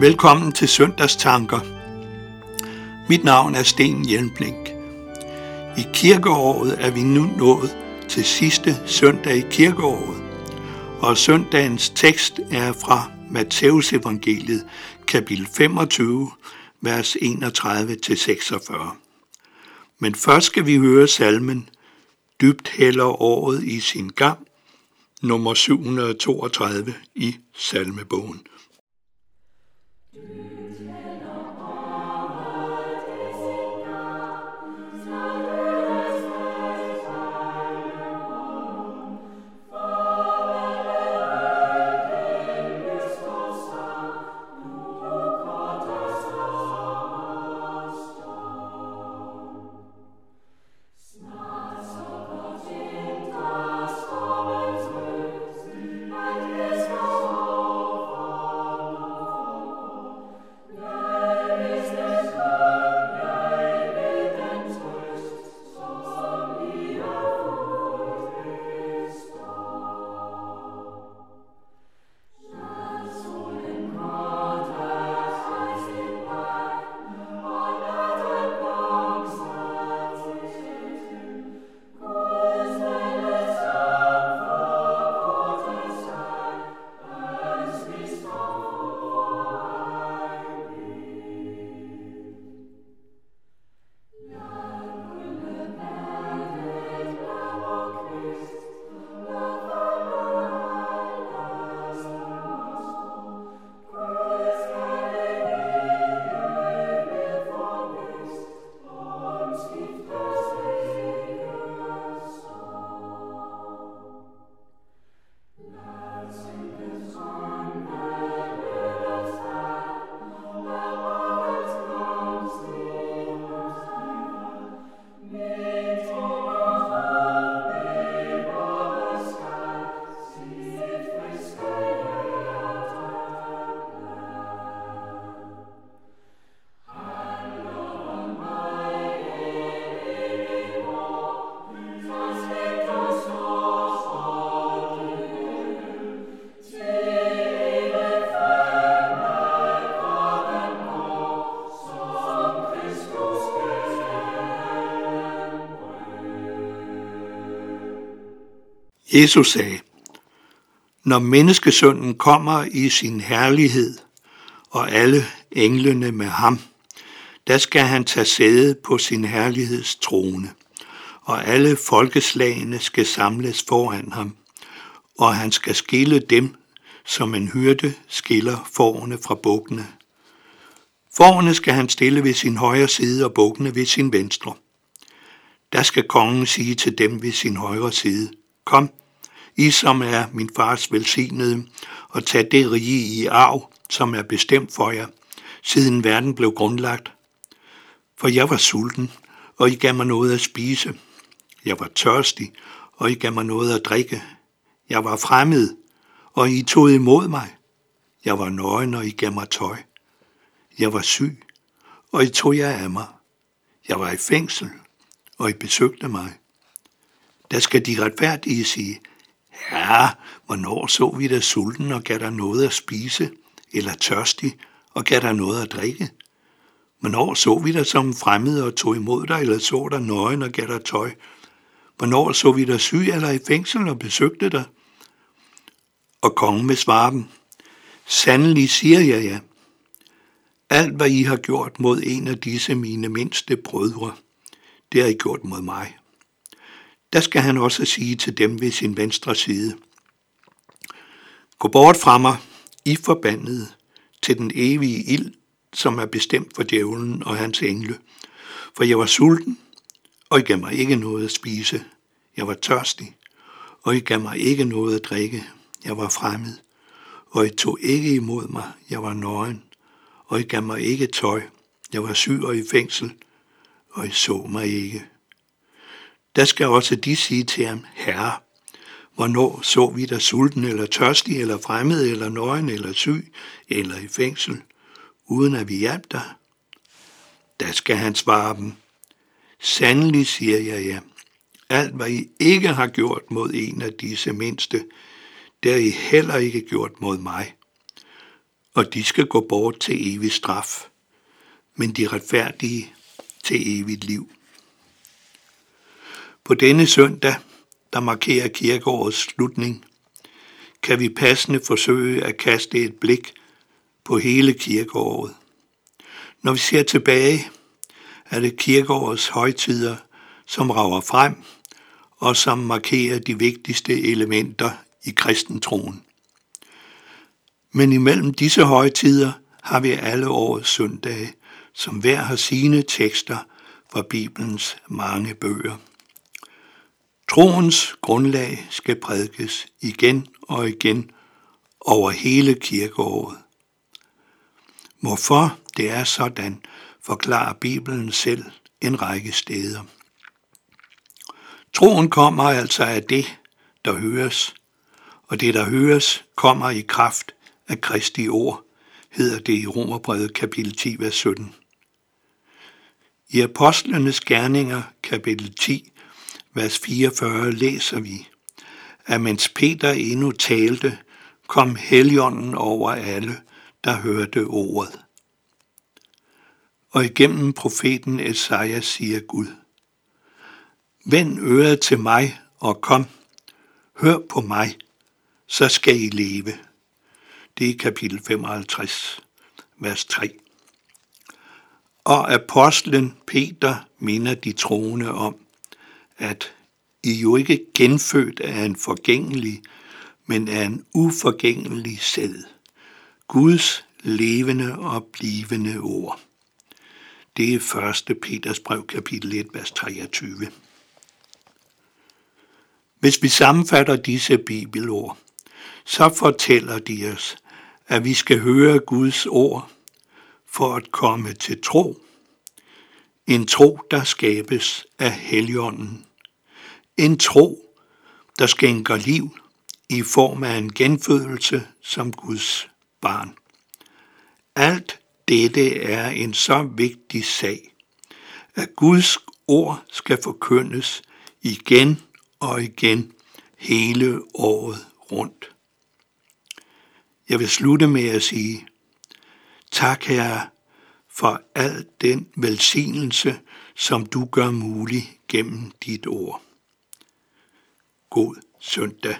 Velkommen til Søndagstanker. Mit navn er Sten Hjelmblink. I kirkeåret er vi nu nået til sidste søndag i kirkeåret, og søndagens tekst er fra Matteus evangeliet, kapitel 25, vers 31-46. Men først skal vi høre salmen Dybt hælder året i sin gang, nummer 732 i salmebogen. Jesus sagde, når menneskesønnen kommer i sin herlighed, og alle englene med ham, der skal han tage sæde på sin herligheds trone, og alle folkeslagene skal samles foran ham, og han skal skille dem, som en hyrde skiller forne fra bukkene. Forne skal han stille ved sin højre side og bukkene ved sin venstre. Der skal kongen sige til dem ved sin højre side, Kom, i som er min fars velsignede, og tag det rige i arv, som er bestemt for jer, siden verden blev grundlagt. For jeg var sulten, og I gav mig noget at spise. Jeg var tørstig, og I gav mig noget at drikke. Jeg var fremmed, og I tog imod mig. Jeg var nøgen, og I gav mig tøj. Jeg var syg, og I tog jer af mig. Jeg var i fængsel, og I besøgte mig. Der skal de retfærdige sige, Ja, hvornår så vi dig sulten og gav dig noget at spise, eller tørstig og gav dig noget at drikke? Hvornår så vi dig som fremmed og tog imod dig, eller så dig nøgen og gav dig tøj? Hvornår så vi dig syg eller i fængsel og besøgte dig? Og kongen vil svare dem, Sandelig siger jeg ja. Alt, hvad I har gjort mod en af disse mine mindste brødre, det har I gjort mod mig der skal han også sige til dem ved sin venstre side. Gå bort fra mig, I forbandede, til den evige ild, som er bestemt for djævlen og hans engle. For jeg var sulten, og I gav mig ikke noget at spise. Jeg var tørstig, og I gav mig ikke noget at drikke. Jeg var fremmed, og I tog ikke imod mig. Jeg var nøgen, og I gav mig ikke tøj. Jeg var syg og i fængsel, og I så mig ikke der skal også de sige til ham, Herre, hvornår så vi dig sulten eller tørstig eller fremmed eller nøgen eller syg eller i fængsel, uden at vi hjalp dig? Der skal han svare dem, Sandelig siger jeg ja, alt hvad I ikke har gjort mod en af disse mindste, det har I heller ikke gjort mod mig. og de skal gå bort til evig straf, men de retfærdige til evigt liv. På denne søndag, der markerer kirkeårets slutning, kan vi passende forsøge at kaste et blik på hele kirkeåret. Når vi ser tilbage, er det kirkeårets højtider, som rager frem og som markerer de vigtigste elementer i kristentroen. Men imellem disse højtider har vi alle årets søndage, som hver har sine tekster fra Bibelens mange bøger. Troens grundlag skal prædikes igen og igen over hele kirkeåret. Hvorfor det er sådan, forklarer Bibelen selv en række steder. Troen kommer altså af det, der høres, og det, der høres, kommer i kraft af Kristi ord, hedder det i Romerbrevet kapitel 10, vers 17. I Apostlenes Gerninger, kapitel 10, vers 44, læser vi, at mens Peter endnu talte, kom heligånden over alle, der hørte ordet. Og igennem profeten Esajas siger Gud, Vend øret til mig og kom, hør på mig, så skal I leve. Det er kapitel 55, vers 3. Og apostlen Peter minder de troende om, at I jo ikke genfødt af en forgængelig, men af en uforgængelig sæd. Guds levende og blivende ord. Det er 1. Peters brev, kapitel 1, vers 23. Hvis vi sammenfatter disse bibelord, så fortæller de os, at vi skal høre Guds ord for at komme til tro. En tro, der skabes af Helligånden. En tro, der skænker liv i form af en genfødelse som Guds barn. Alt dette er en så vigtig sag, at Guds ord skal forkyndes igen og igen hele året rundt. Jeg vil slutte med at sige, tak herre for al den velsignelse, som du gør mulig gennem dit ord. God søndag.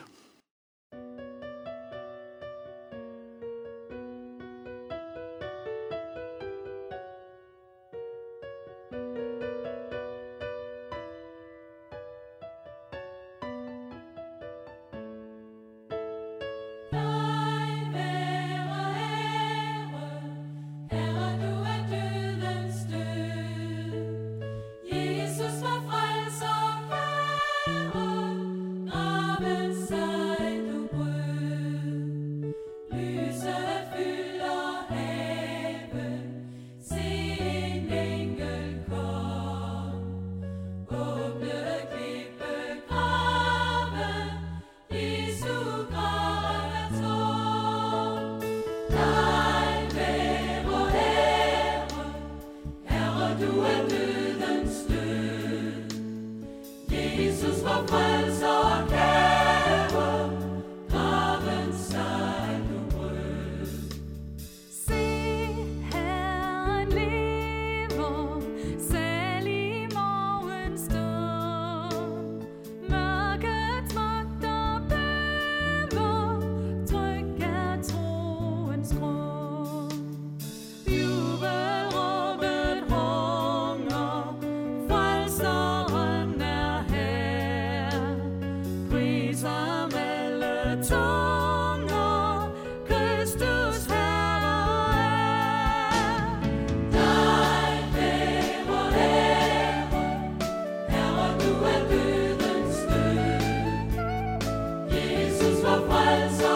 Skal